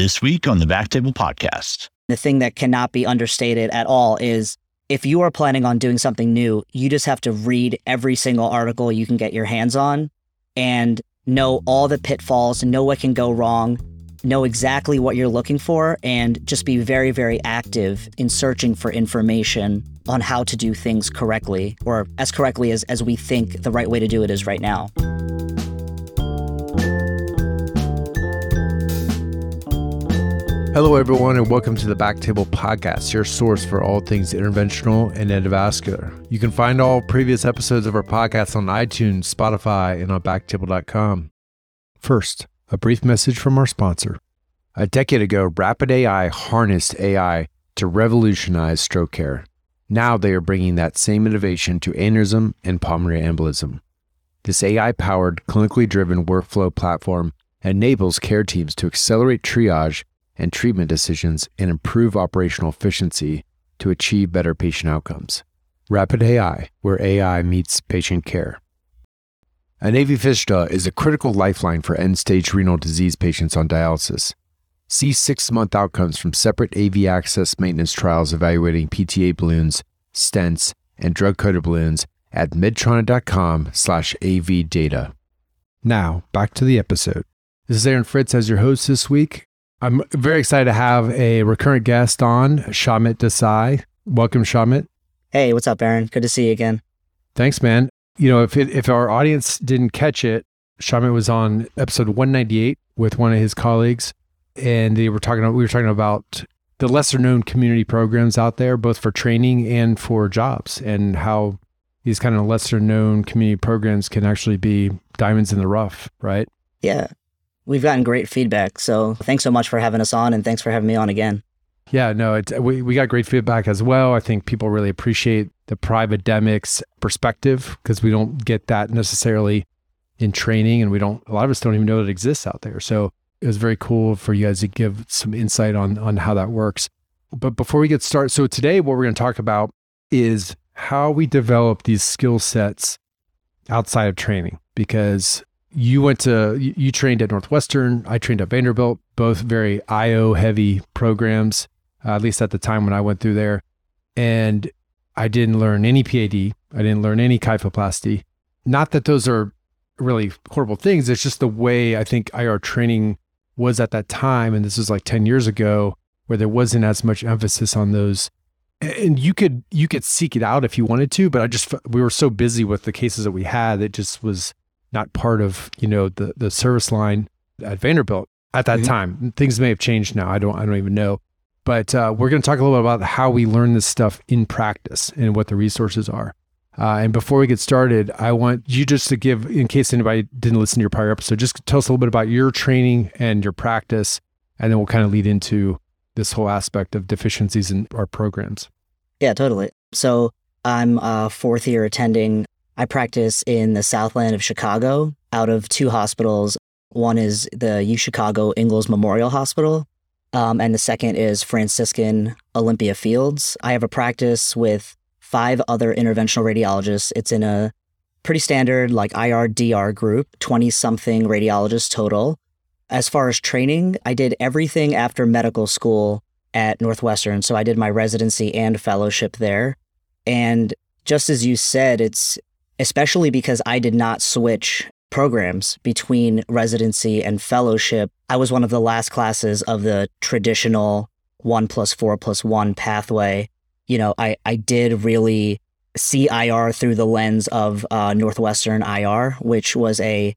This week on the Back Table Podcast. The thing that cannot be understated at all is if you are planning on doing something new, you just have to read every single article you can get your hands on and know all the pitfalls, know what can go wrong, know exactly what you're looking for, and just be very, very active in searching for information on how to do things correctly or as correctly as, as we think the right way to do it is right now. Hello, everyone, and welcome to the Backtable Podcast, your source for all things interventional and endovascular. You can find all previous episodes of our podcast on iTunes, Spotify, and on backtable.com. First, a brief message from our sponsor. A decade ago, Rapid AI harnessed AI to revolutionize stroke care. Now they are bringing that same innovation to aneurysm and pulmonary embolism. This AI powered, clinically driven workflow platform enables care teams to accelerate triage and treatment decisions and improve operational efficiency to achieve better patient outcomes. Rapid AI, where AI meets patient care. An AV fistula is a critical lifeline for end stage renal disease patients on dialysis. See six month outcomes from separate AV access maintenance trials evaluating PTA balloons, stents, and drug coated balloons at medtronic.com slash AV data. Now, back to the episode. This is Aaron Fritz as your host this week. I'm very excited to have a recurrent guest on, Shamit Desai. Welcome, Shamit. Hey, what's up, Aaron? Good to see you again. Thanks, man. You know, if it, if our audience didn't catch it, Shamit was on episode 198 with one of his colleagues, and they were talking. We were talking about the lesser known community programs out there, both for training and for jobs, and how these kind of lesser known community programs can actually be diamonds in the rough, right? Yeah, We've gotten great feedback. So thanks so much for having us on and thanks for having me on again. Yeah, no, it, we, we got great feedback as well. I think people really appreciate the private demics perspective because we don't get that necessarily in training and we don't, a lot of us don't even know that it exists out there. So it was very cool for you guys to give some insight on, on how that works. But before we get started, so today what we're going to talk about is how we develop these skill sets outside of training because you went to you trained at Northwestern. I trained at Vanderbilt. Both very IO heavy programs, uh, at least at the time when I went through there. And I didn't learn any PAD. I didn't learn any kyphoplasty. Not that those are really horrible things. It's just the way I think IR training was at that time, and this was like ten years ago, where there wasn't as much emphasis on those. And you could you could seek it out if you wanted to, but I just we were so busy with the cases that we had, it just was not part of you know the the service line at Vanderbilt at that mm-hmm. time. Things may have changed now. I don't I don't even know. But uh, we're going to talk a little bit about how we learn this stuff in practice and what the resources are. Uh, and before we get started, I want you just to give, in case anybody didn't listen to your prior episode, just tell us a little bit about your training and your practice, and then we'll kind of lead into this whole aspect of deficiencies in our programs. Yeah, totally. So I'm a fourth year attending I practice in the Southland of Chicago out of two hospitals. One is the U Chicago Ingalls Memorial Hospital, um, and the second is Franciscan Olympia Fields. I have a practice with five other interventional radiologists. It's in a pretty standard like IRDR group, 20 something radiologists total. As far as training, I did everything after medical school at Northwestern. So I did my residency and fellowship there. And just as you said, it's especially because I did not switch programs between residency and fellowship. I was one of the last classes of the traditional one plus four plus one pathway. You know, I, I did really see IR through the lens of uh, Northwestern IR, which was a,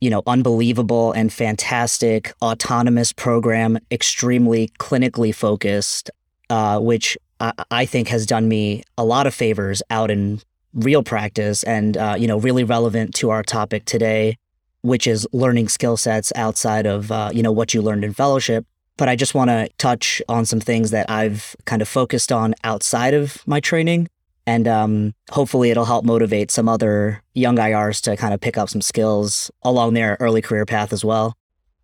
you know, unbelievable and fantastic autonomous program, extremely clinically focused, uh, which I, I think has done me a lot of favors out in real practice and uh, you know really relevant to our topic today which is learning skill sets outside of uh, you know what you learned in fellowship. But i just want to touch on some things that i've kind of focused on outside of my training. And um, hopefully it'll help motivate some other young irs to kind of pick up some skills along their early career path as well.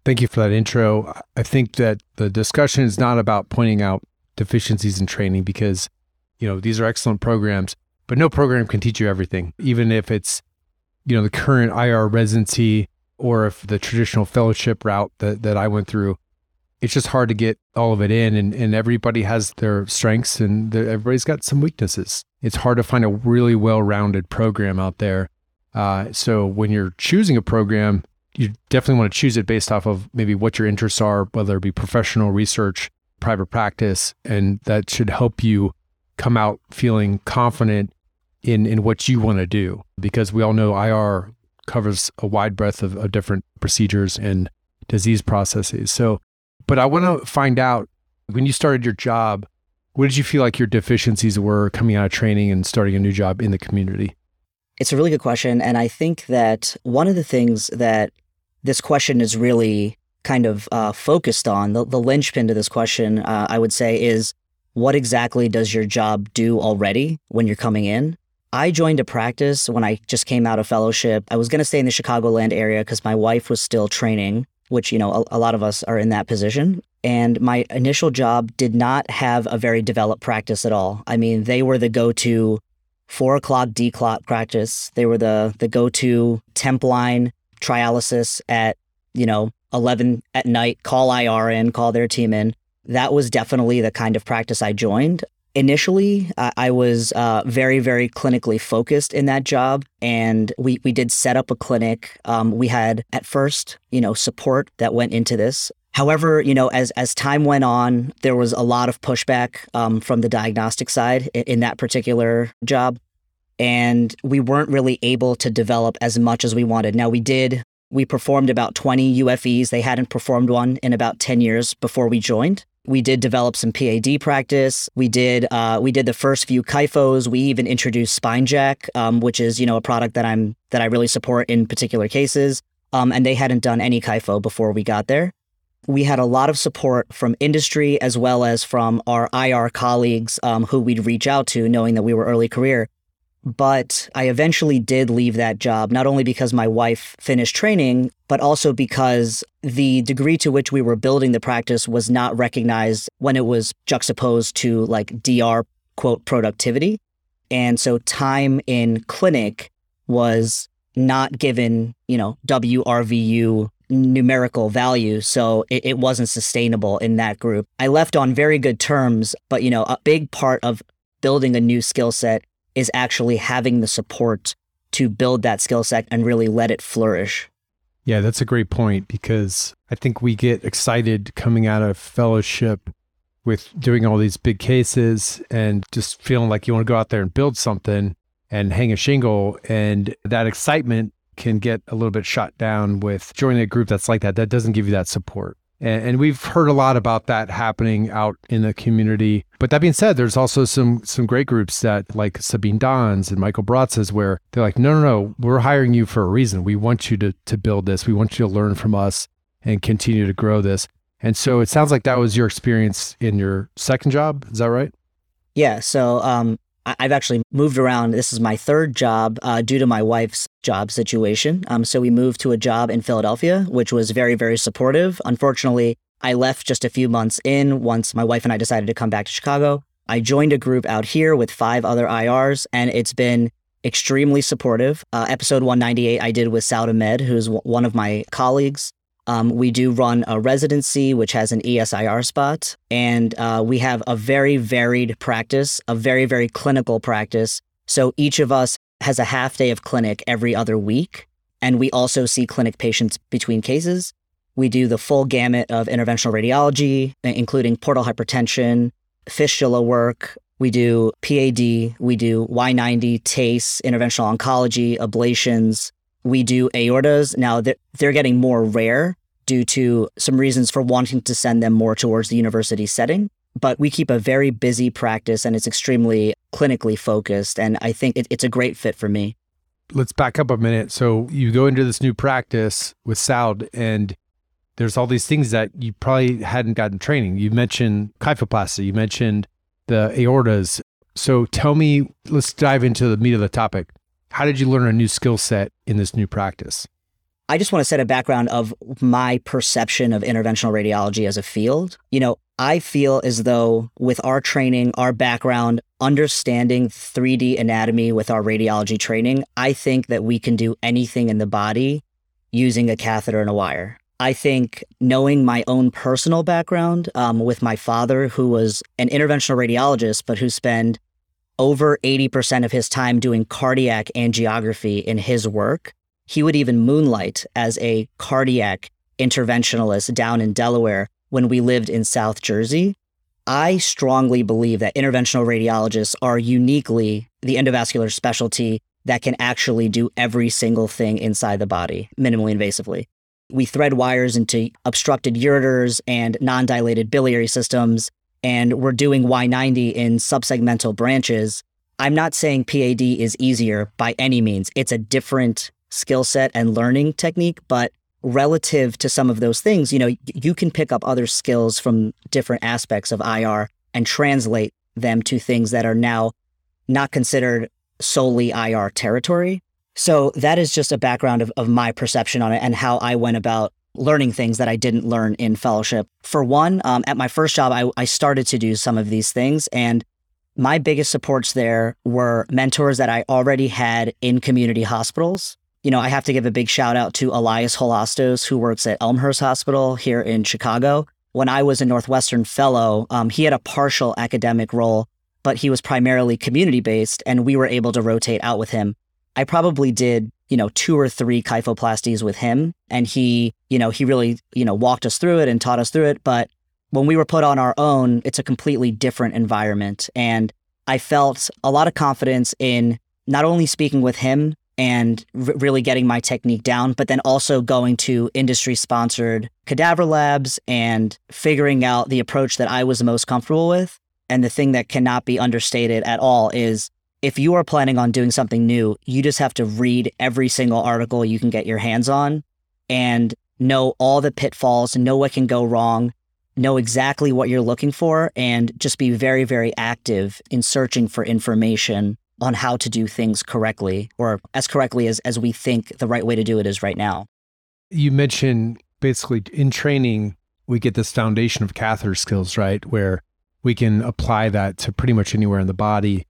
Thank you for that intro. I think that the discussion is not about pointing out deficiencies in training because you know these are excellent programs but no program can teach you everything, even if it's, you know, the current IR residency or if the traditional fellowship route that, that I went through. it's just hard to get all of it in and, and everybody has their strengths and everybody's got some weaknesses it's hard to find a really well-rounded program out there uh, so when you're choosing a program you definitely want to choose it based off of maybe what your interests are whether it be professional research private practice and that should help you come out feeling confident in in what you want to do because we all know IR covers a wide breadth of, of different procedures and disease processes so but I want to find out when you started your job, what did you feel like your deficiencies were coming out of training and starting a new job in the community? It's a really good question. And I think that one of the things that this question is really kind of uh, focused on, the, the linchpin to this question, uh, I would say, is what exactly does your job do already when you're coming in? I joined a practice when I just came out of fellowship. I was going to stay in the Chicagoland area because my wife was still training which, you know, a, a lot of us are in that position. And my initial job did not have a very developed practice at all. I mean, they were the go to four o'clock declot practice. They were the the go to temp line trialysis at, you know, 11 at night, call IR in, call their team in. That was definitely the kind of practice I joined initially uh, i was uh, very very clinically focused in that job and we, we did set up a clinic. Um, we had at first you know support that went into this. However you know as as time went on there was a lot of pushback um, from the diagnostic side in, in that particular job and we weren't really able to develop as much as we wanted. Now we did we performed about 20 ufes they hadn't performed one in about 10 years before we joined we did develop some PAD practice. We did uh, we did the first few kyphos. We even introduced SpineJack, um, which is you know a product that I'm that I really support in particular cases. Um, and they hadn't done any kypho before we got there. We had a lot of support from industry as well as from our IR colleagues um, who we'd reach out to, knowing that we were early career. But I eventually did leave that job, not only because my wife finished training, but also because the degree to which we were building the practice was not recognized when it was juxtaposed to like DR quote productivity. And so time in clinic was not given, you know, WRVU numerical value. So it, it wasn't sustainable in that group. I left on very good terms, but, you know, a big part of building a new skill set is actually having the support to build that skill set and really let it flourish. Yeah, that's a great point because I think we get excited coming out of fellowship with doing all these big cases and just feeling like you want to go out there and build something and hang a shingle. And that excitement can get a little bit shot down with joining a group that's like that, that doesn't give you that support. And, we've heard a lot about that happening out in the community. But that being said, there's also some some great groups that like Sabeen Dhand's and Michael Bratz's where they're like, no, no, no, we're hiring you for a reason. We want you to to build this. We want you to learn from us and continue to grow this. And so it sounds like that was your experience in your second job. Is that right? Yeah. So um, I've actually moved around. This is my third job uh, due to my wife's job situation. Um, so we moved to a job in Philadelphia, which was very, very supportive. Unfortunately, I left just a few months in once my wife and I decided to come back to Chicago. I joined a group out here with five other IRs, and it's been extremely supportive. Uh, episode 198 I did with Saud Ahmed, who's w- one of my colleagues. Um, we do run a residency, which has an ESIR spot, and uh, we have a very varied practice, a very, very clinical practice. So each of us has a half day of clinic every other week. And we also see clinic patients between cases. We do the full gamut of interventional radiology, including portal hypertension, fistula work. We do PAD, we do Y90, TACE, interventional oncology, ablations, we do aortas. Now they're, they're getting more rare due to some reasons for wanting to send them more towards the university setting. But we keep a very busy practice and it's extremely clinically focused. And I think it, it's a great fit for me. Let's back up a minute. So you go into this new practice with Saud and there's all these things that you probably hadn't gotten training. You mentioned kyphoplasty, you mentioned the aortas. So tell me, let's dive into the meat of the topic. How did you learn a new skill set in this new practice? I just want to set a background of my perception of interventional radiology as a field. You know, I feel as though with our training, our background, understanding 3D anatomy with our radiology training, I think that we can do anything in the body using a catheter and a wire. I think knowing my own personal background um, with my father, who was an interventional radiologist, but who spent over 80% of his time doing cardiac angiography in his work, he would even moonlight as a cardiac interventionalist down in Delaware when we lived in South Jersey. I strongly believe that interventional radiologists are uniquely the endovascular specialty that can actually do every single thing inside the body minimally invasively. We thread wires into obstructed ureters and non dilated biliary systems, and we're doing Y90 in subsegmental branches. I'm not saying PAD is easier by any means. It's a different skill set and learning technique, but relative to some of those things, you know, you can pick up other skills from different aspects of IR and translate them to things that are now not considered solely IR territory. So that is just a background of, of my perception on it and how I went about learning things that I didn't learn in fellowship. For one, um, at my first job, I, I started to do some of these things. And my biggest supports there were mentors that I already had in community hospitals you know, I have to give a big shout out to Elias Holastos, who works at Elmhurst Hospital here in Chicago. When I was a Northwestern fellow, um, he had a partial academic role, but he was primarily community based, and we were able to rotate out with him. I probably did, you know, two or three kyphoplasties with him, and he, you know, he really, you know, walked us through it and taught us through it. But when we were put on our own, it's a completely different environment. And I felt a lot of confidence in not only speaking with him, and r- really getting my technique down, but then also going to industry sponsored cadaver labs and figuring out the approach that I was most comfortable with. And the thing that cannot be understated at all is if you are planning on doing something new, you just have to read every single article you can get your hands on and know all the pitfalls, know what can go wrong, know exactly what you're looking for, and just be very, very active in searching for information on how to do things correctly or as correctly as, as we think the right way to do it is right now. You mentioned basically in training, we get this foundation of catheter skills, right? Where we can apply that to pretty much anywhere in the body.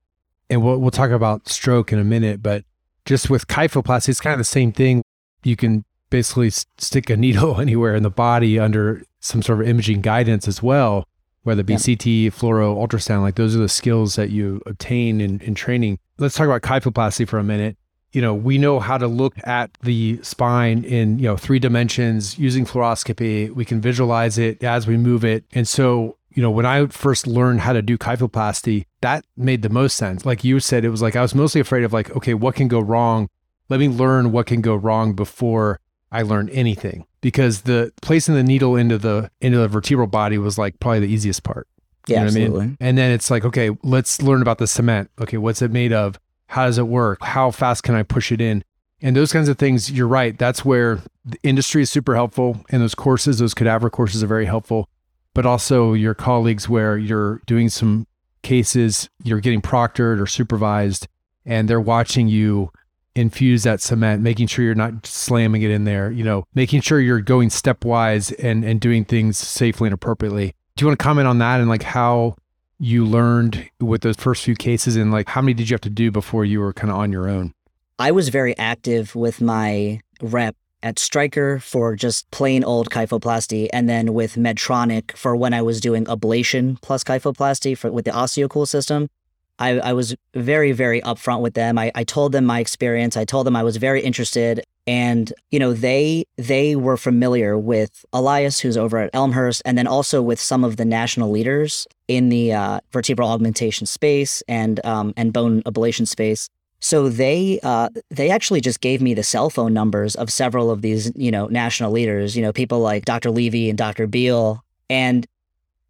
And we'll, we'll talk about stroke in a minute, but just with kyphoplasty, it's kind of the same thing. You can basically stick a needle anywhere in the body under some sort of imaging guidance as well whether it be CT, fluoro, ultrasound, like those are the skills that you obtain in, in training. Let's talk about kyphoplasty for a minute. You know, we know how to look at the spine in, you know, three dimensions using fluoroscopy. We can visualize it as we move it. And so, you know, when I first learned how to do kyphoplasty, that made the most sense. Like you said, it was like I was mostly afraid of like, okay, what can go wrong? Let me learn what can go wrong before I learn anything because the placing the needle into the into the vertebral body was like probably the easiest part. You yeah, absolutely. I mean? And then it's like, okay, let's learn about the cement. Okay, what's it made of? How does it work? How fast can I push it in? And those kinds of things, you're right. That's where the industry is super helpful. And those courses, those cadaver courses are very helpful. But also your colleagues where you're doing some cases, you're getting proctored or supervised, and they're watching you infuse that cement, making sure you're not slamming it in there, you know, making sure you're going stepwise and and doing things safely and appropriately. Do you want to comment on that and like how you learned with those first few cases and like how many did you have to do before you were kind of on your own? I was very active with my rep at Stryker for just plain old kyphoplasty, and then with Medtronic for when I was doing ablation plus kyphoplasty for with the OsteoCool system. I, I was very, very upfront with them. I, I told them my experience. I told them I was very interested. And, you know, they they were familiar with Elias, who's over at Elmhurst, and then also with some of the national leaders in the uh, vertebral augmentation space and um, and bone ablation space. So they uh, they actually just gave me the cell phone numbers of several of these, you know, national leaders. You know, people like Dr. Levy and Dr. Beall, and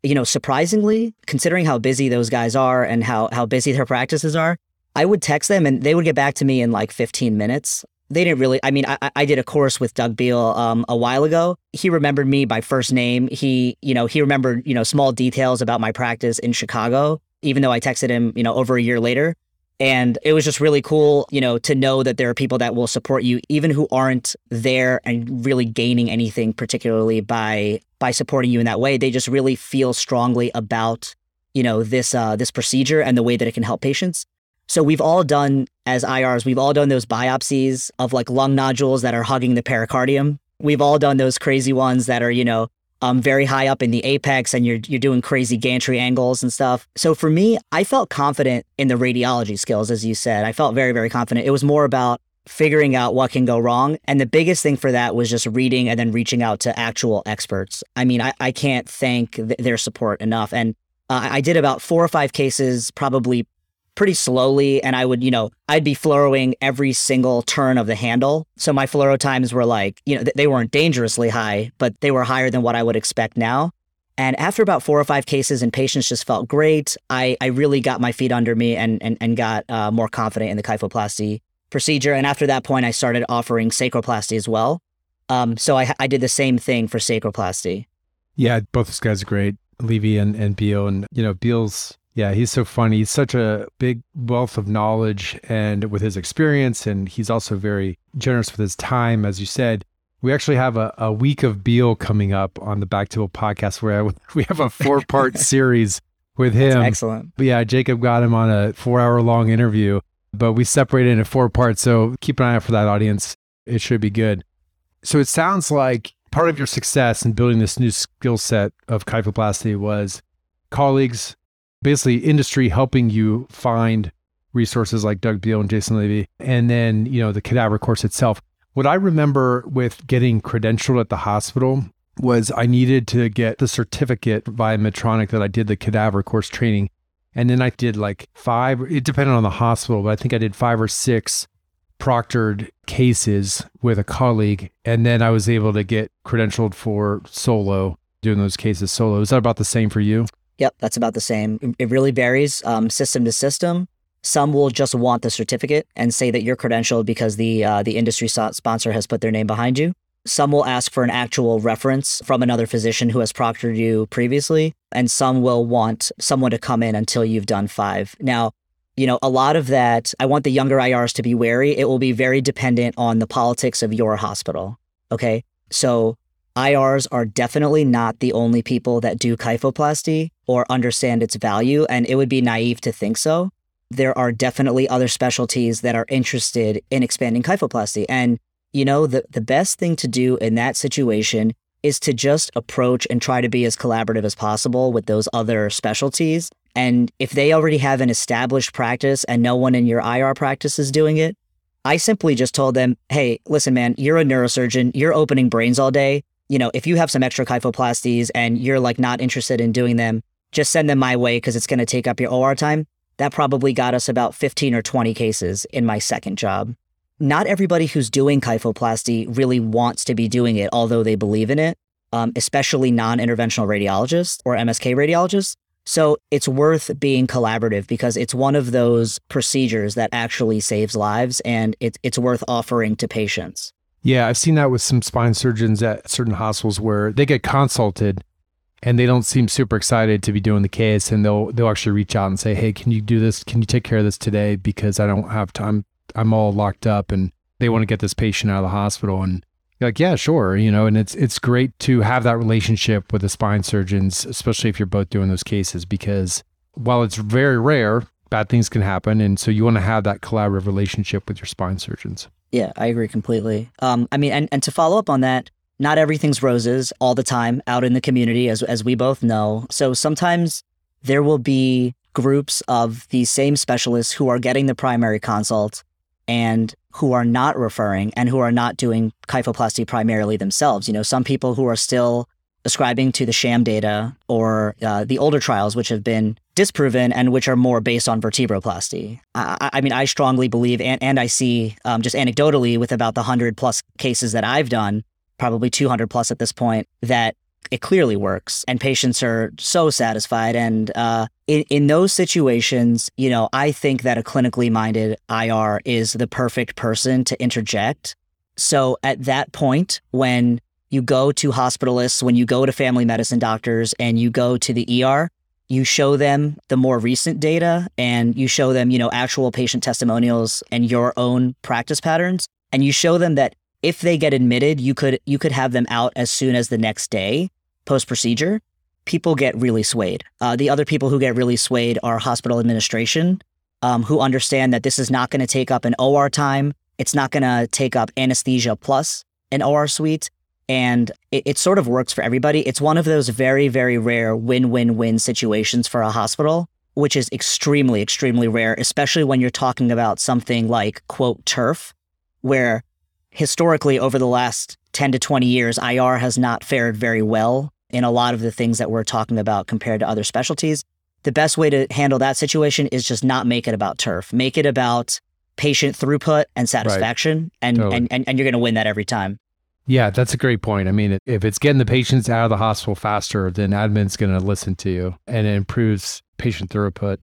you know, surprisingly, considering how busy those guys are and how how busy their practices are, I would text them and they would get back to me in like 15 minutes. They didn't really. I mean, I, I did a course with Doug Beall um, a while ago. He remembered me by first name. He, you know, he remembered you know small details about my practice in Chicago, even though I texted him, you know, over a year later. And it was just really cool, you know, to know that there are people that will support you, even who aren't there and really gaining anything particularly by by supporting you in that way. They just really feel strongly about, you know, this uh, this procedure and the way that it can help patients. So we've all done as IRs, we've all done those biopsies of like lung nodules that are hugging the pericardium. We've all done those crazy ones that are, you know, um, very high up in the apex and you're you're doing crazy gantry angles and stuff. So for me, I felt confident in the radiology skills, as you said. I felt very, very confident. It was more about figuring out what can go wrong. And the biggest thing for that was just reading and then reaching out to actual experts. I mean, I, I can't thank th- their support enough. And uh, I did about four or five cases, probably pretty slowly. And I would, you know, I'd be fluoroing every single turn of the handle. So my fluoro times were like, you know, they weren't dangerously high, but they were higher than what I would expect now. And after about four or five cases and patients just felt great, I, I really got my feet under me and, and, and got uh, more confident in the kyphoplasty procedure. And after that point, I started offering sacroplasty as well. Um, so I, I did the same thing for sacroplasty. Yeah, both guys are great, Levy and, and Beall. And, you know, Beall's yeah, he's so funny. He's such a big wealth of knowledge and with his experience, and he's also very generous with his time. As you said, we actually have a, a week of Beall coming up on the Backtable podcast where we have a four part series with him. That's excellent. But yeah, Jacob got him on a four hour long interview, but we separated into four parts. So keep an eye out for that audience. It should be good. So it sounds like part of your success in building this new skill set of kyphoplasty was colleagues basically industry helping you find resources like Doug Beall and Jason Levy, and then, you know, the cadaver course itself. What I remember with getting credentialed at the hospital was I needed to get the certificate via Medtronic that I did the cadaver course training. And then I did like five, it depended on the hospital, but I think I did five or six proctored cases with a colleague. And then I was able to get credentialed for solo, doing those cases solo. Is that about the same for you? Yep, that's about the same. It really varies um, system to system. Some will just want the certificate and say that you're credentialed because the uh, the industry sponsor has put their name behind you. Some will ask for an actual reference from another physician who has proctored you previously, and some will want someone to come in until you've done five. Now, you know, a lot of that, I want the younger IRs to be wary. It will be very dependent on the politics of your hospital. Okay. So IRs are definitely not the only people that do kyphoplasty or understand its value, and it would be naive to think so. There are definitely other specialties that are interested in expanding kyphoplasty. And, you know, the, the best thing to do in that situation is to just approach and try to be as collaborative as possible with those other specialties. And if they already have an established practice and no one in your IR practice is doing it, I simply just told them, hey, listen, man, you're a neurosurgeon, you're opening brains all day you know, if you have some extra kyphoplasties and you're like not interested in doing them, just send them my way because it's going to take up your OR time. That probably got us about 15 or 20 cases in my second job. Not everybody who's doing kyphoplasty really wants to be doing it, although they believe in it, um, especially non interventional radiologists or MSK radiologists. So it's worth being collaborative because it's one of those procedures that actually saves lives and it, it's worth offering to patients. Yeah, I've seen that with some spine surgeons at certain hospitals where they get consulted and they don't seem super excited to be doing the case and they'll they'll actually reach out and say, "Hey, can you do this? Can you take care of this today because I don't have time. I'm all locked up and they want to get this patient out of the hospital." And like, "Yeah, sure." You know, and it's it's great to have that relationship with the spine surgeons, especially if you're both doing those cases because while it's very rare, bad things can happen and so you want to have that collaborative relationship with your spine surgeons. Yeah, I agree completely. Um, I mean, and, and to follow up on that, not everything's roses all the time out in the community, as, as we both know. So sometimes there will be groups of these same specialists who are getting the primary consult and who are not referring and who are not doing kyphoplasty primarily themselves. You know, some people who are still ascribing to the sham data or uh, the older trials, which have been disproven and which are more based on vertebroplasty. I, I mean, I strongly believe, and, and I see um, just anecdotally with about the 100 plus cases that I've done, probably 200 plus at this point, that it clearly works and patients are so satisfied. And uh, in, in those situations, you know, I think that a clinically minded IR is the perfect person to interject. So at that point, when you go to hospitalists, when you go to family medicine doctors and you go to the ER, you show them the more recent data and you show them, you know, actual patient testimonials and your own practice patterns. And you show them that if they get admitted, you could you could have them out as soon as the next day post procedure. People get really swayed. Uh, the other people who get really swayed are hospital administration, um, who understand that this is not going to take up an OR time. It's not going to take up anesthesia plus an OR suite And it, it sort of works for everybody. It's one of those very, very rare win win win situations for a hospital, which is extremely, extremely rare, especially when you're talking about something like, quote, turf, where historically over the last 10 to 20 years, IR has not fared very well in a lot of the things that we're talking about compared to other specialties. The best way to handle that situation is just not make it about turf. Make it about patient throughput and satisfaction, right. and, totally. and, and and you're going to win that every time. Yeah, that's a great point. I mean, if it's getting the patients out of the hospital faster, then admin's going to listen to you and it improves patient throughput.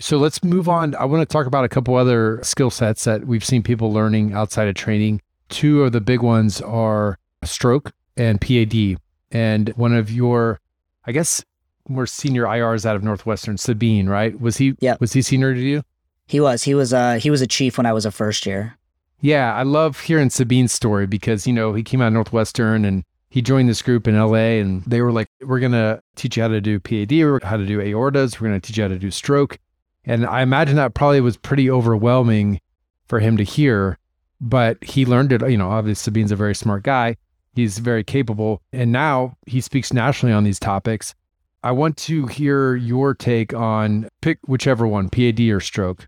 So let's move on. I want to talk about a couple other skill sets that we've seen people learning outside of training. Two of the big ones are stroke and PAD. And one of your, I guess, more senior IRs out of Northwestern, Sabeen, right? Was he? Yeah. Was he senior to you? He was. He was. Uh, he was a chief when I was a first year. Yeah, I love hearing Sabeen's story because, you know, he came out of Northwestern and he joined this group in LA and they were like, we're going to teach you how to do PAD, or how to do aortas, we're going to teach you how to do stroke. And I imagine that probably was pretty overwhelming for him to hear, but he learned it. You know, obviously, Sabeen's a very smart guy, he's very capable. And now he speaks nationally on these topics. I want to hear your take on pick whichever one, PAD or stroke.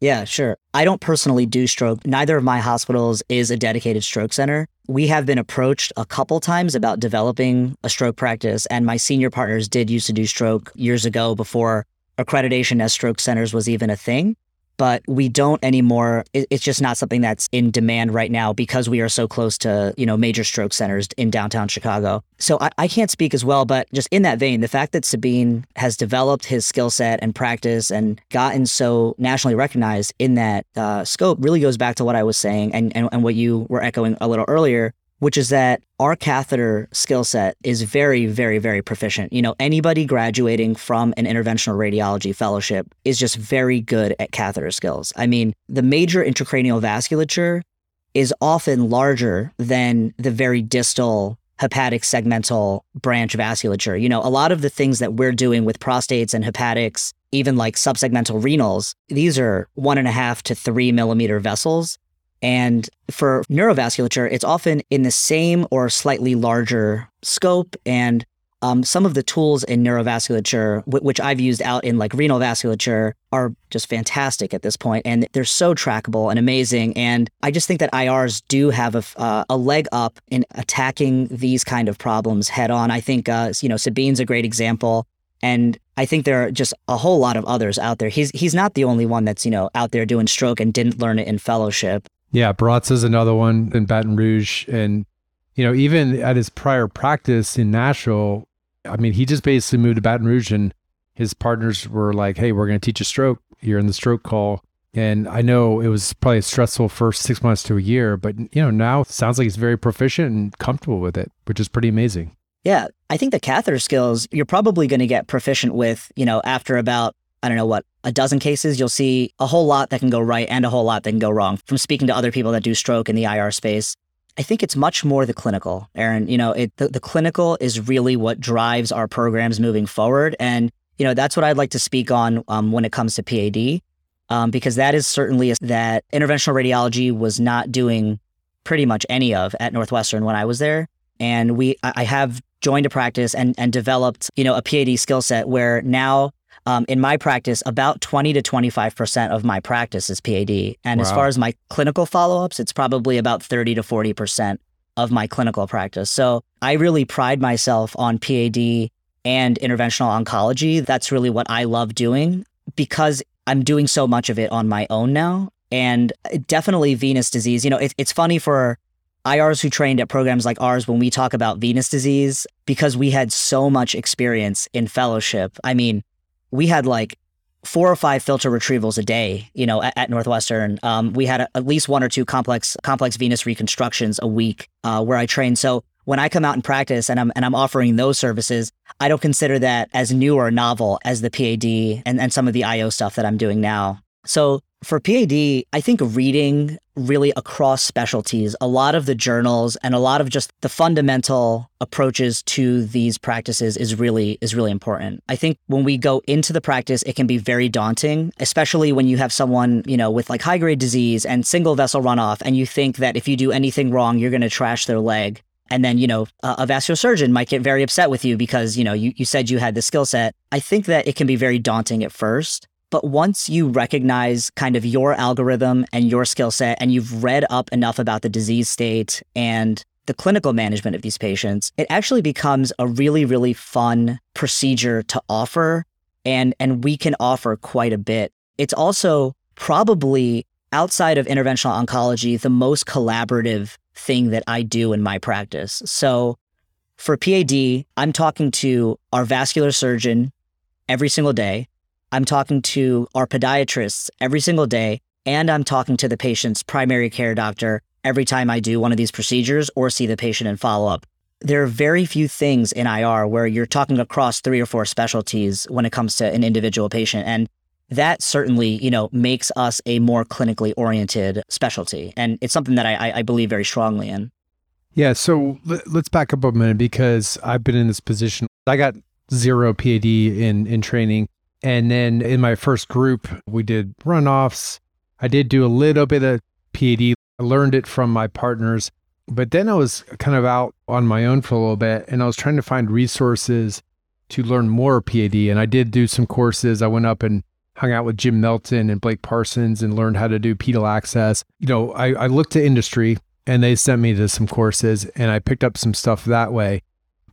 Yeah, sure. I don't personally do stroke. Neither of my hospitals is a dedicated stroke center. We have been approached a couple times about developing a stroke practice, and my senior partners did used to do stroke years ago before accreditation as stroke centers was even a thing but we don't anymore. It's just not something that's in demand right now because we are so close to, you know, major stroke centers in downtown Chicago. So I, I can't speak as well, but just in that vein, the fact that Sabeen has developed his skill set and practice and gotten so nationally recognized in that uh, scope really goes back to what I was saying and, and, and what you were echoing a little earlier, which is that our catheter skill set is very, very, very proficient. You know, anybody graduating from an interventional radiology fellowship is just very good at catheter skills. I mean, the major intracranial vasculature is often larger than the very distal hepatic segmental branch vasculature. You know, a lot of the things that we're doing with prostates and hepatics, even like subsegmental renals, these are one and a half to three millimeter vessels. And for neurovasculature, it's often in the same or slightly larger scope. And um, some of the tools in neurovasculature, w- which I've used out in like renal vasculature, are just fantastic at this point. point, and they're so trackable and amazing. And I just think that IRs do have a, uh, a leg up in attacking these kind of problems head on. I think uh, you know Sabeen's a great example, and I think there are just a whole lot of others out there. He's he's not the only one that's you know out there doing stroke and didn't learn it in fellowship. Yeah, Bratz is another one in Baton Rouge. And, you know, even at his prior practice in Nashville, I mean, he just basically moved to Baton Rouge and his partners were like, hey, we're going to teach a stroke. You're in the stroke call. And I know it was probably a stressful first six months to a year, but, you know, now sounds like he's very proficient and comfortable with it, which is pretty amazing. Yeah. I think the catheter skills, you're probably going to get proficient with, you know, after about I don't know what, a dozen cases, you'll see a whole lot that can go right and a whole lot that can go wrong from speaking to other people that do stroke in the IR space. I think it's much more the clinical, Aaron. You know, it, the, the clinical is really what drives our programs moving forward. And, you know, that's what I'd like to speak on um, when it comes to PAD, um, because that is certainly a, that interventional radiology was not doing pretty much any of at Northwestern when I was there. And we, I have joined a practice and, and developed, you know, a PAD skill set where now um, in my practice, about 20 to 25% of my practice is PAD. And wow. as far as my clinical follow ups, it's probably about 30 to 40% of my clinical practice. So I really pride myself on PAD and interventional oncology. That's really what I love doing because I'm doing so much of it on my own now. And definitely venous disease. You know, it, it's funny for IRs who trained at programs like ours when we talk about venous disease because we had so much experience in fellowship. I mean, we had like four or five filter retrievals a day, you know, at, at Northwestern. Um, we had a, at least one or two complex complex venous reconstructions a week uh, where I trained. So when I come out and practice and I'm and I'm offering those services, I don't consider that as new or novel as the PAD and, and some of the IO stuff that I'm doing now. So for PAD, I think reading really across specialties, a lot of the journals and a lot of just the fundamental approaches to these practices is really is really important. I think when we go into the practice, it can be very daunting, especially when you have someone, you know, with like high grade disease and single vessel runoff and you think that if you do anything wrong, you're going to trash their leg. And then, you know, a, a vascular surgeon might get very upset with you because, you know, you, you said you had the skill set. I think that it can be very daunting at first. But once you recognize kind of your algorithm and your skill set, and you've read up enough about the disease state and the clinical management of these patients, it actually becomes a really, really fun procedure to offer. And, and we can offer quite a bit. It's also probably outside of interventional oncology, the most collaborative thing that I do in my practice. So for PAD, I'm talking to our vascular surgeon every single day. I'm talking to our podiatrists every single day. And I'm talking to the patient's primary care doctor every time I do one of these procedures or see the patient in follow up. There are very few things in IR where you're talking across three or four specialties when it comes to an individual patient. And that certainly, you know, makes us a more clinically oriented specialty. And it's something that I, I believe very strongly in. Yeah. So let's back up a minute because I've been in this position. I got zero PAD in, in training. And then in my first group, we did runoffs. I did do a little bit of PAD. I learned it from my partners. But then I was kind of out on my own for a little bit and I was trying to find resources to learn more PAD. And I did do some courses. I went up and hung out with Jim Melton and Blake Parsons and learned how to do pedal access. You know, I, I looked to industry and they sent me to some courses and I picked up some stuff that way.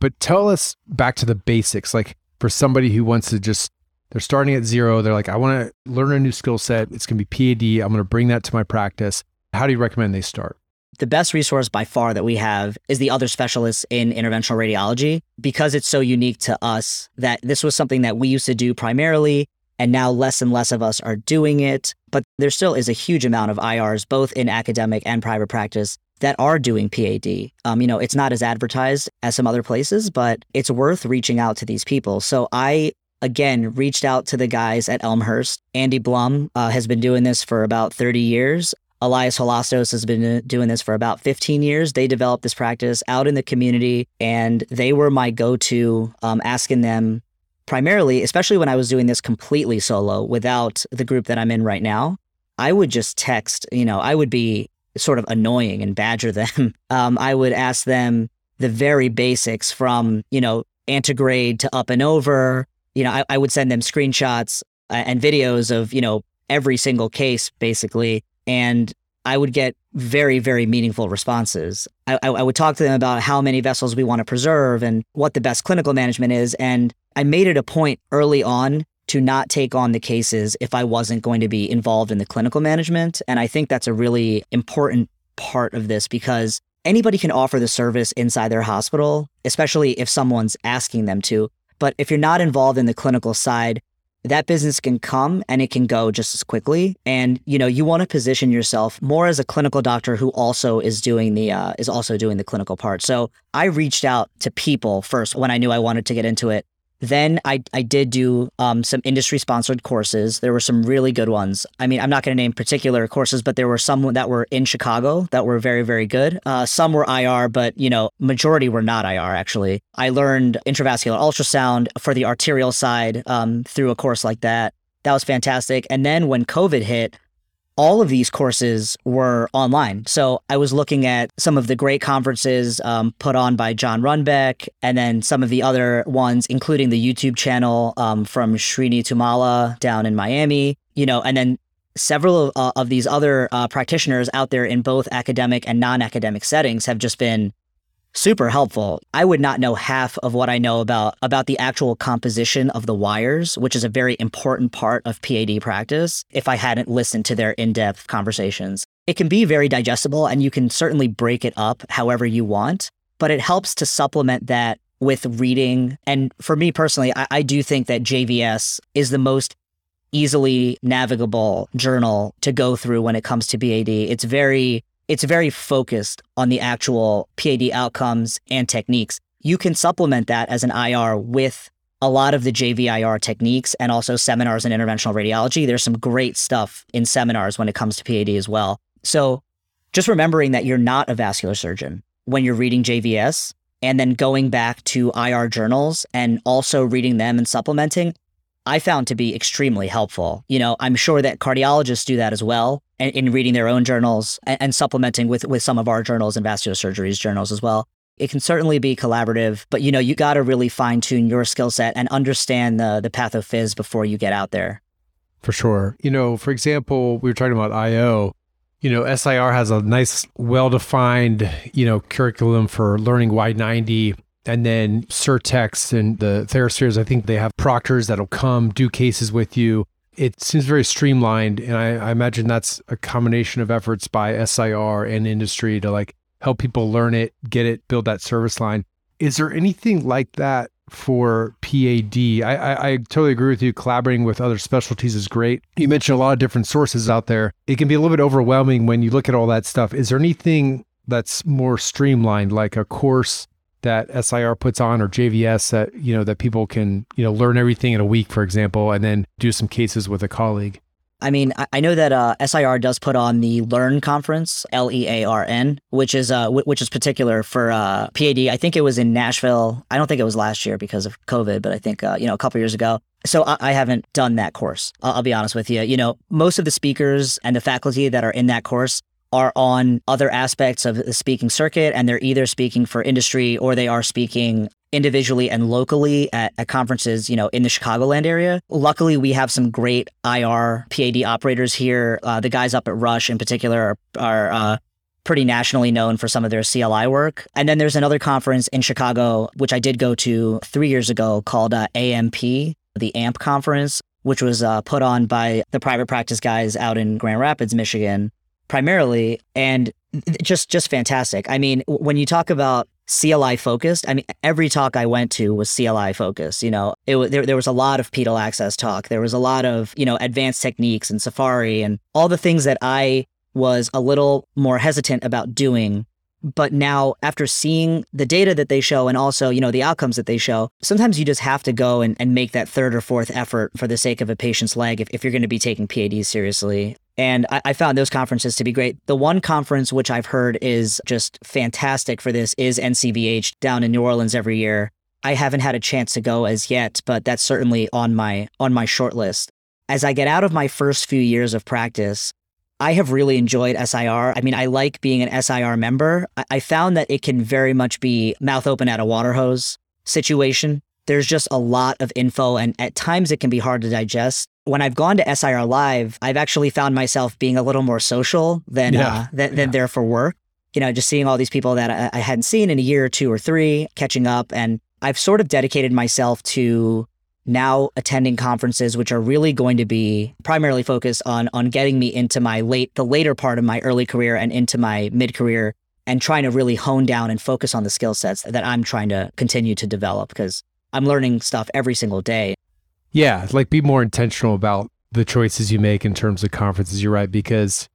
But tell us back to the basics, like for somebody who wants to just, they're starting at zero. They're like, I want to learn a new skill set. It's going to be PAD. I'm going to bring that to my practice. How do you recommend they start? The best resource by far that we have is the other specialists in interventional radiology because it's so unique to us that this was something that we used to do primarily and now less and less of us are doing it. But there still is a huge amount of IRs, both in academic and private practice, that are doing PAD. Um, you know, it's not as advertised as some other places, but it's worth reaching out to these people. So I again reached out to the guys at Elmhurst. Andy Blum uh, has been doing this for about 30 years. Elias Holastos has been doing this for about 15 years. They developed this practice out in the community, and they were my go to, um, asking them primarily, especially when I was doing this completely solo without the group that I'm in right now, I would just text, you know, I would be sort of annoying and badger them. Um, I would ask them the very basics from, you know, antegrade to up and over. You know, I, I would send them screenshots uh, and videos of, you know, every single case basically. And I would get very, very meaningful responses. I, I, would talk to them about how many vessels we want to preserve and what the best clinical management is. And I made it a point early on to not take on the cases if I wasn't going to be involved in the clinical management. And I think that's a really important part of this because anybody can offer the service inside their hospital, especially if someone's asking them to. But if you're not involved in the clinical side, that business can come and it can go just as quickly. And you know you want to position yourself more as a clinical doctor who also is doing the uh, is also doing the clinical part. So i reached out to people first when i knew i wanted to get into it then I, I did do um, some industry sponsored courses. There were some really good ones. I mean, I'm not going to name particular courses, but there were some that were in Chicago that were very, very good. Uh, some were IR, but, you know, majority were not IR, actually. I learned intravascular ultrasound for the arterial side um, through a course like that. That was fantastic. And then when COVID hit, all of these courses were online. So I was looking at some of the great conferences um, put on by John Rundback, and then some of the other ones, including the YouTube channel um, from Srini Tummala down in Miami, you know, and then several of, uh, of these other uh, practitioners out there in both academic and non academic settings have just been super helpful. I would not know half of what I know about about the actual composition of the wires, which is a very important part of PAD practice, if I hadn't listened to their in-depth conversations. It can be very digestible and you can certainly break it up however you want, but it helps to supplement that with reading. And for me personally, I, I do think that JVS is the most easily navigable journal to go through when it comes to PAD. It's very it's very focused on the actual PAD outcomes and techniques. You can supplement that as an IR with a lot of the JVIR techniques and also seminars in interventional radiology. There's some great stuff in seminars when it comes to PAD as well. So just remembering that you're not a vascular surgeon when you're reading JVS and then going back to IR journals and also reading them and supplementing, I found to be extremely helpful. You know, I'm sure that cardiologists do that as well in, in reading their own journals and, and, supplementing with with some of our journals and vascular surgeries journals as well. It can certainly be collaborative, but you know, you got to really fine tune your skill set and understand the the pathophys before you get out there. For sure. You know, for example, we were talking about IO. You know, SIR has a nice, well defined, you know, curriculum for learning Y90. And then Sirtex and the Theraspheres, I think they have proctors that'll come do cases with you. It seems very streamlined. And I, I imagine that's a combination of efforts by SIR and industry to like help people learn it, get it, build that service line. Is there anything like that for PAD? I, I, I, totally agree with you. Collaborating with other specialties is great. You mentioned a lot of different sources out there. It can be a little bit overwhelming when you look at all that stuff. Is there anything that's more streamlined, like a course that SIR puts on or JVS that you know that people can you know learn everything in a week, for example, and then do some cases with a colleague? I mean, I know that uh, SIR does put on the Learn conference, L E A R N, which is uh, which is particular for uh, PAD. I think it was in Nashville. I don't think it was last year because of COVID, but I think uh, you know a couple years ago. So I, I haven't done that course. I'll, I'll be honest with you. You know, most of the speakers and the faculty that are in that course are on other aspects of the speaking circuit and they're either speaking for industry or they are speaking individually and locally at, at, conferences, you know, in the Chicagoland area. Luckily, we have some great IR PAD operators here. Uh, the guys up at Rush, in particular, are, are uh, pretty nationally known for some of their CLI work. And then there's another conference in Chicago, which I did go to three years ago, called uh, AMP, the AMP conference, which was uh, put on by the private practice guys out in Grand Rapids, Michigan, primarily, and just just fantastic. I mean, when you talk about CLI focused. I mean, every talk I went to was CLI focused. You know, it there, there was a lot of pedal access talk. There was a lot of, you know, advanced techniques and Safari and all the things that I was a little more hesitant about doing. But now, after seeing the data that they show and also, you know, the outcomes that they show, sometimes you just have to go and, and make that third or fourth effort for the sake of a patient's leg if, if you're going to be taking PADs seriously. And I, I, found those conferences to be great. The one conference which I've heard is just fantastic for this is NCVH down in New Orleans every year. I haven't had a chance to go as yet, but that's certainly on my on my short list. As I get out of my first few years of practice, I have really enjoyed SIR. I mean, I like being an SIR member. I, I found that it can very much be mouth open at a water hose situation. There's just a lot of info, and at times it can be hard to digest when I've gone to SIR Live, I've actually found myself being a little more social than yeah. uh, than, than yeah. there for work. You know, just seeing all these people that I, I hadn't seen in a year or two or three, catching up, and I've sort of dedicated myself to now attending conferences which are really going to be primarily focused on on getting me into my late the later part of my early career and into my mid career and trying to really hone down and focus on the skill sets that I'm trying to continue to develop because I'm learning stuff every single day. Yeah, like be more intentional about the choices you make in terms of conferences. You're right because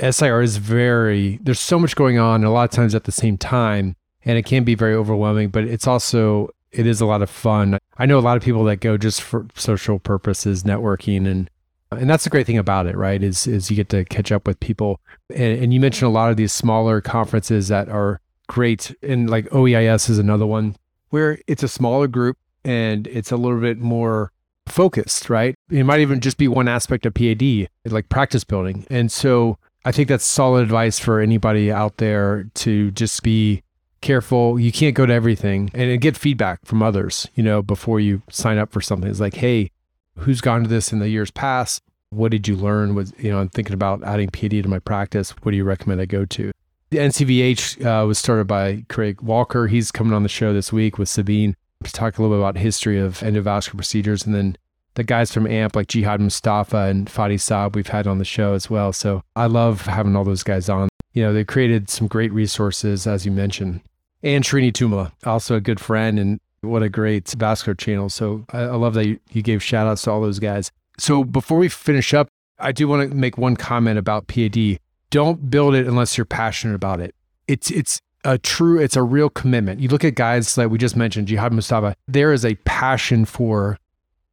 SIR is very there's so much going on a lot of times at the same time and it can be very overwhelming, but it's also it is a lot of fun. I know a lot of people that go just for social purposes, networking and and that's the great thing about it, right? Is is you get to catch up with people. And, and you mentioned a lot of these smaller conferences that are great and like OEIS is another one where it's a smaller group and it's a little bit more focused, right? It might even just be one aspect of PAD, like practice building. And so I think that's solid advice for anybody out there to just be careful. You can't go to everything and get feedback from others, you know, before you sign up for something. It's like, hey, who's gone to this in the years past? What did you learn? Was you know, I'm thinking about adding PAD to my practice. What do you recommend I go to? The NCVH uh, was started by Craig Walker. He's coming on the show this week with Sabeen to talk a little bit about history of endovascular procedures, and then the guys from AMP like Jihad Mustapha and Fadi Saab we've had on the show as well. So I love having all those guys on. You know, they created some great resources, as you mentioned. And Srini Tummala, also a good friend and what a great vascular channel. So I, I love that you, you gave shout outs to all those guys. So before we finish up, I do want to make one comment about PAD. Don't build it unless you're passionate about it. It's it's a true, it's a real commitment. You look at guys like we just mentioned, Jihad Mustapha, there is a passion for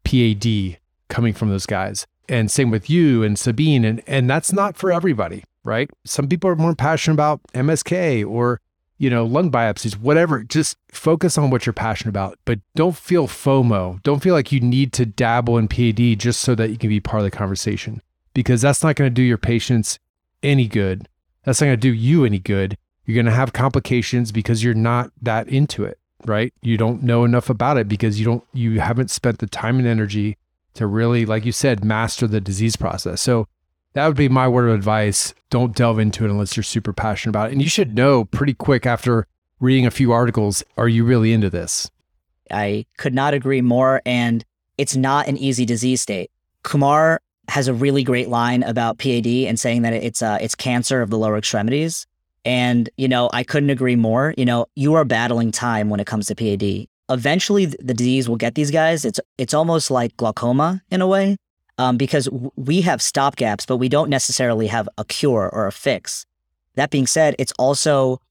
PAD coming from those guys. And same with you and Sabeen. And, and that's not for everybody, right? Some people are more passionate about MSK or, you know, lung biopsies, whatever. Just focus on what you're passionate about, but don't feel FOMO. Don't feel like you need to dabble in PAD just so that you can be part of the conversation because that's not going to do your patients any good. That's not going to do you any good You're going to have complications because you're not that into it, right? You don't know enough about it because you don't you haven't spent the time and energy to really like you said master the disease process. So that would be my word of advice. Don't delve into it unless you're super passionate about it. And you should know pretty quick after reading a few articles, are you really into this? I could not agree more. And it's not an easy disease state. Kumar has a really great line about PAD and saying that it's uh, it's cancer of the lower extremities. And you know, I couldn't agree more. You know, you are battling time when it comes to PAD. Eventually, the disease will get these guys. It's it's almost like glaucoma in a way, um, because we have stopgaps, but we don't necessarily have a cure or a fix. That being said, it's also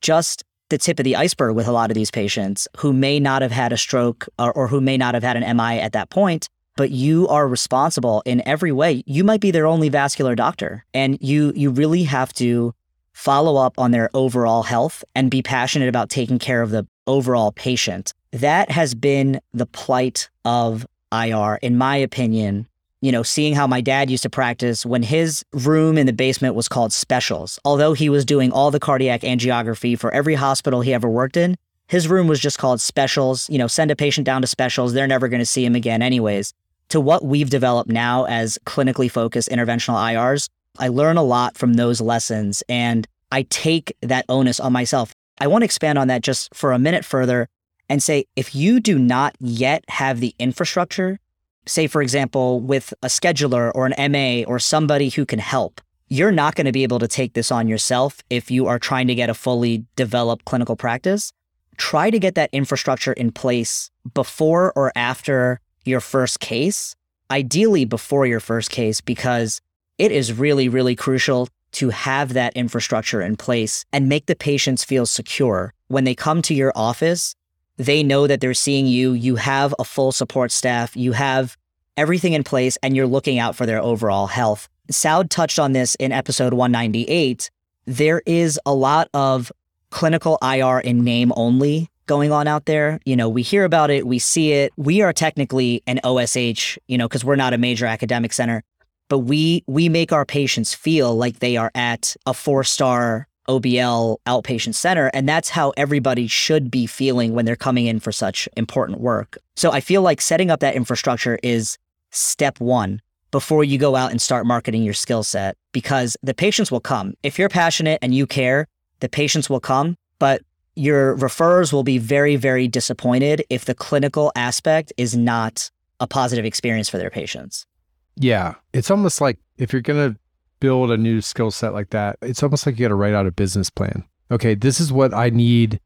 just the tip of the iceberg with a lot of these patients who may not have had a stroke or, or who may not have had an MI at that point but you are responsible in every way. You might be their only vascular doctor and you you really have to follow up on their overall health and be passionate about taking care of the overall patient. That has been the plight of IR in my opinion. You know, seeing how my dad used to practice when his room in the basement was called specials. Although he was doing all the cardiac angiography for every hospital he ever worked in, his room was just called specials. You know, send a patient down to specials. They're never going to see him again, anyways to what we've developed now as clinically focused interventional IRs, I learn a lot from those lessons and I take that onus on myself. I want to expand on that just for a minute further and say if you do not yet have the infrastructure, say, for example, with a scheduler or an MA or somebody who can help, you're not going to be able to take this on yourself if you are trying to get a fully developed clinical practice. Try to get that infrastructure in place before or after your first case, ideally before your first case, because it is really, really crucial to have that infrastructure in place and make the patients feel secure. When they come to your office, they know that they're seeing you, you have a full support staff, you have everything in place, and you're looking out for their overall health. Saud touched on this in episode 198. There is a lot of clinical IR in name only going on out there. You know, we hear about it, we see it. We are technically an OSH, you know, because we're not a major academic center, but we we make our patients feel like they are at a four-star OBL outpatient center. And that's how everybody should be feeling when they're coming in for such important work. So I feel like setting up that infrastructure is step one before you go out and start marketing your skill set because the patients will come. If you're passionate and you care, the patients will come. But your referrers will be very, very disappointed if the clinical aspect is not a positive experience for their patients. Yeah. It's almost like if you're going to build a new skill set like that, it's almost like you got to write out a business plan. Okay, this is what I need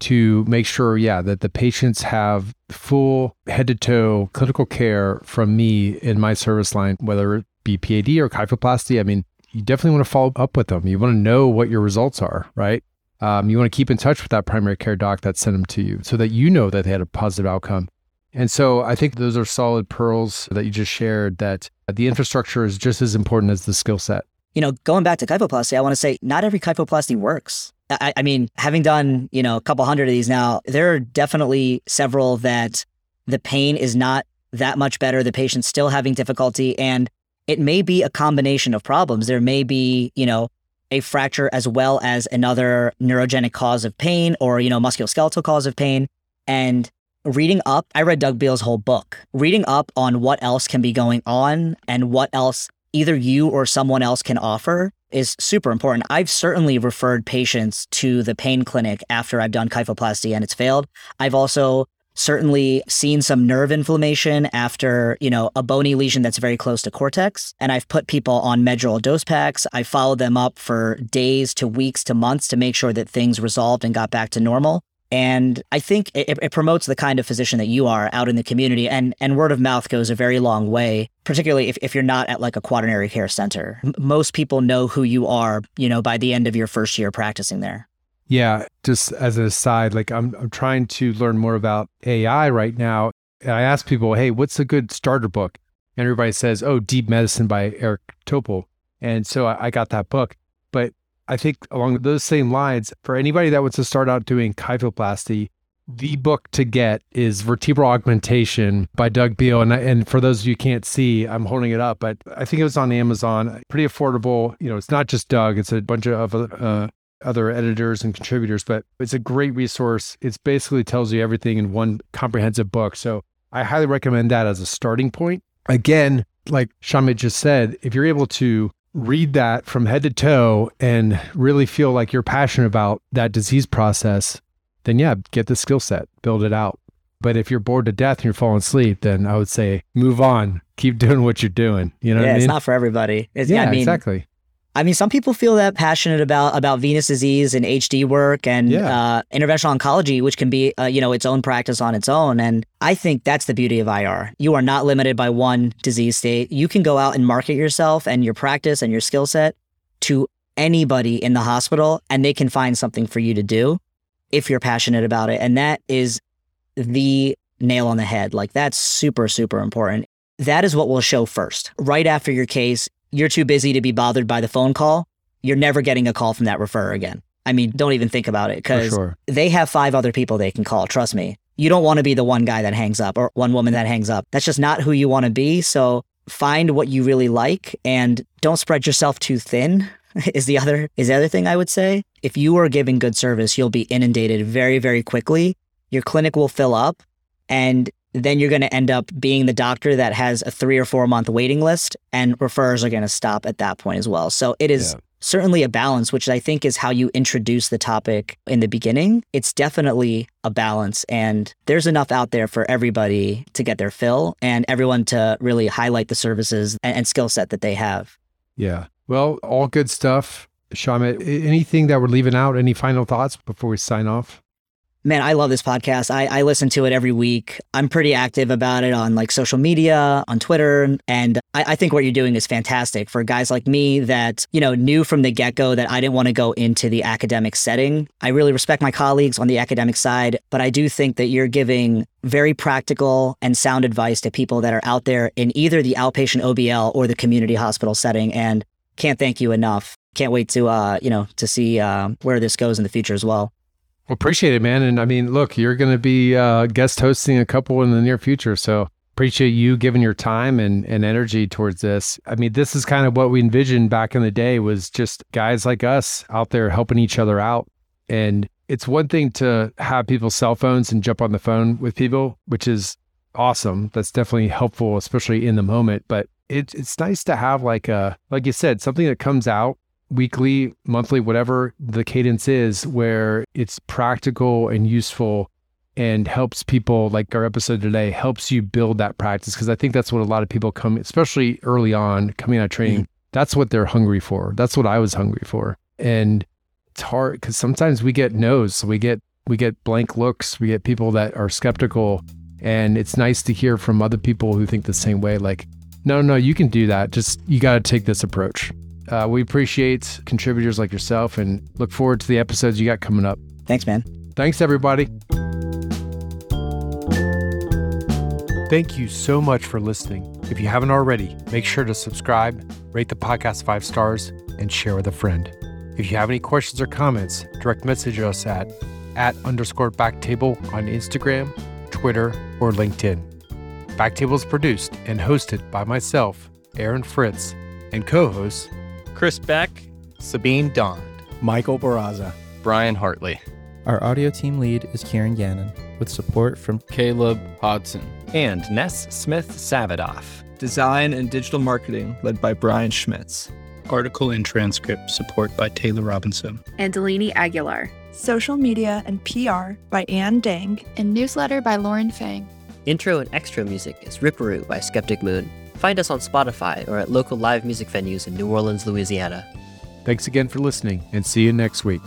to make sure, yeah, that the patients have full head to toe clinical care from me in my service line, whether it be PAD or kyphoplasty. I mean, you definitely want to follow up with them. You want to know what your results are, right? Um, you want to keep in touch with that primary care doc that sent them to you so that you know that they had a positive outcome. And so I think those are solid pearls that you just shared that the infrastructure is just as important as the skill set. You know, going back to kyphoplasty, I want to say not every kyphoplasty works. I, I mean, having done, you know, a couple hundred of these now, there are definitely several that the pain is not that much better. The patient's still having difficulty. And it may be a combination of problems. There may be, you know, a fracture as well as another neurogenic cause of pain or, you know, musculoskeletal cause of pain. And reading up, I read Doug Beall's whole book. Reading up on what else can be going on and what else either you or someone else can offer is super important. I've certainly referred patients to the pain clinic after I've done kyphoplasty and it's failed. I've also certainly seen some nerve inflammation after, you know, a bony lesion that's very close to cortex. And I've put people on Medrol dose packs. I followed them up for days to weeks to months to make sure that things resolved and got back to normal. And I think it, it, promotes the kind of physician that you are out in the community. And, and word of mouth goes a very long way, particularly if, if you're not at like a quaternary care center. M- most people know who you are, you know, by the end of your first year practicing there. Yeah, just as an aside, like I'm I'm trying to learn more about AI right now. And I ask people, hey, what's a good starter book? And everybody says, oh, Deep Medicine by Eric Topol. And so I, I got that book. But I think along those same lines, for anybody that wants to start out doing kyphoplasty, the book to get is Vertebral Augmentation by Doug Beall. And, and for those of you who can't see, I'm holding it up, but I think it was on Amazon. Pretty affordable. You know, it's not just Doug, it's a bunch of uh, other editors and contributors, but it's a great resource. It basically tells you everything in one comprehensive book. So I highly recommend that as a starting point. Again, like Shamit just said, if you're able to read that from head to toe and really feel like you're passionate about that disease process, then yeah, get the skill set, build it out. But if you're bored to death and you're falling asleep, then I would say move on, keep doing what you're doing. You know yeah, what I mean? it's not for everybody. It's, yeah, I mean, exactly. I mean, some people feel that passionate about about venous disease and HD work and Yeah. uh, interventional oncology, which can be uh, you know its own practice on its own. And I think that's the beauty of IR. You are not limited by one disease state. You can go out and market yourself and your practice and your skill set to anybody in the hospital, and they can find something for you to do if you're passionate about it. And that is the nail on the head. Like that's super super important. That is what will show first. Right after your case, you're too busy to be bothered by the phone call. You're never getting a call from that referrer again. I mean, don't even think about it because sure. they have five other people they can call. Trust me. You don't want to be the one guy that hangs up or one woman that hangs up. That's just not who you want to be. So find what you really like and don't spread yourself too thin. Is the other is the other thing I would say. If you are giving good service, you'll be inundated very very quickly. Your clinic will fill up, and then you're going to end up being the doctor that has a three or four month waiting list, and referrers are going to stop at that point as well. So it is Yeah. certainly a balance, which I think is how you introduce the topic in the beginning. It's definitely a balance, and there's enough out there for everybody to get their fill and everyone to really highlight the services and, and skill set that they have. Yeah. Well, all good stuff. Shamit, anything that we're leaving out? Any final thoughts before we sign off? Man, I love this podcast. I, I listen to it every week. I'm pretty active about it on like social media, on Twitter. And I, I think what you're doing is fantastic for guys like me that, you know, knew from the get go that I didn't want to go into the academic setting. I really respect my colleagues on the academic side, but I do think that you're giving very practical and sound advice to people that are out there in either the outpatient OBL or the community hospital setting. And can't thank you enough. Can't wait to, uh, you know, to see uh, where this goes in the future as well. Well, appreciate it, man. And I mean, look, you're going to be uh, guest hosting a couple in the near future. So appreciate you giving your time and, and energy towards this. I mean, this is kind of what we envisioned back in the day was just guys like us out there helping each other out. And it's one thing to have people's cell phones and jump on the phone with people, which is awesome. That's definitely helpful, especially in the moment. But it, it's nice to have like a, like you said, something that comes out weekly, monthly, whatever the cadence is, where it's practical and useful and helps people like our episode today helps you build that practice because I think that's what a lot of people come, especially early on coming out of training. Mm-hmm. That's what they're hungry for. That's what I was hungry for, and it's hard because sometimes we get no's, we get we get blank looks, we get people that are skeptical, and it's nice to hear from other people who think the same way. Like, no, no, you can do that. Just you got to take this approach. Uh, we appreciate contributors like yourself and look forward to the episodes you got coming up. Thanks, man. Thanks, everybody. Thank you so much for listening. If you haven't already, make sure to subscribe, rate the podcast five stars, and share with a friend. If you have any questions or comments, direct message us at at underscore backtable on Instagram, Twitter, or LinkedIn. Backtable is produced and hosted by myself, Aaron Fritz, and co-hosts Chris Beck, Sabeen Dhand, Michael Barraza. Brian Hartley, Our audio team lead is Kieran Gannon, with support from Caleb Hodson. and Ness Smith Savadoff. Design and digital marketing led by Brian Schmitz. Article and transcript support by Taylor Robinson. and Delaney Aguilar. Social media and PR by Ann Dang. And newsletter by Lauren Fang. Intro and extra music is Ripperoo by Skeptic Moon. Find us on Spotify or at local live music venues in New Orleans, Louisiana. Thanks again for listening and see you next week.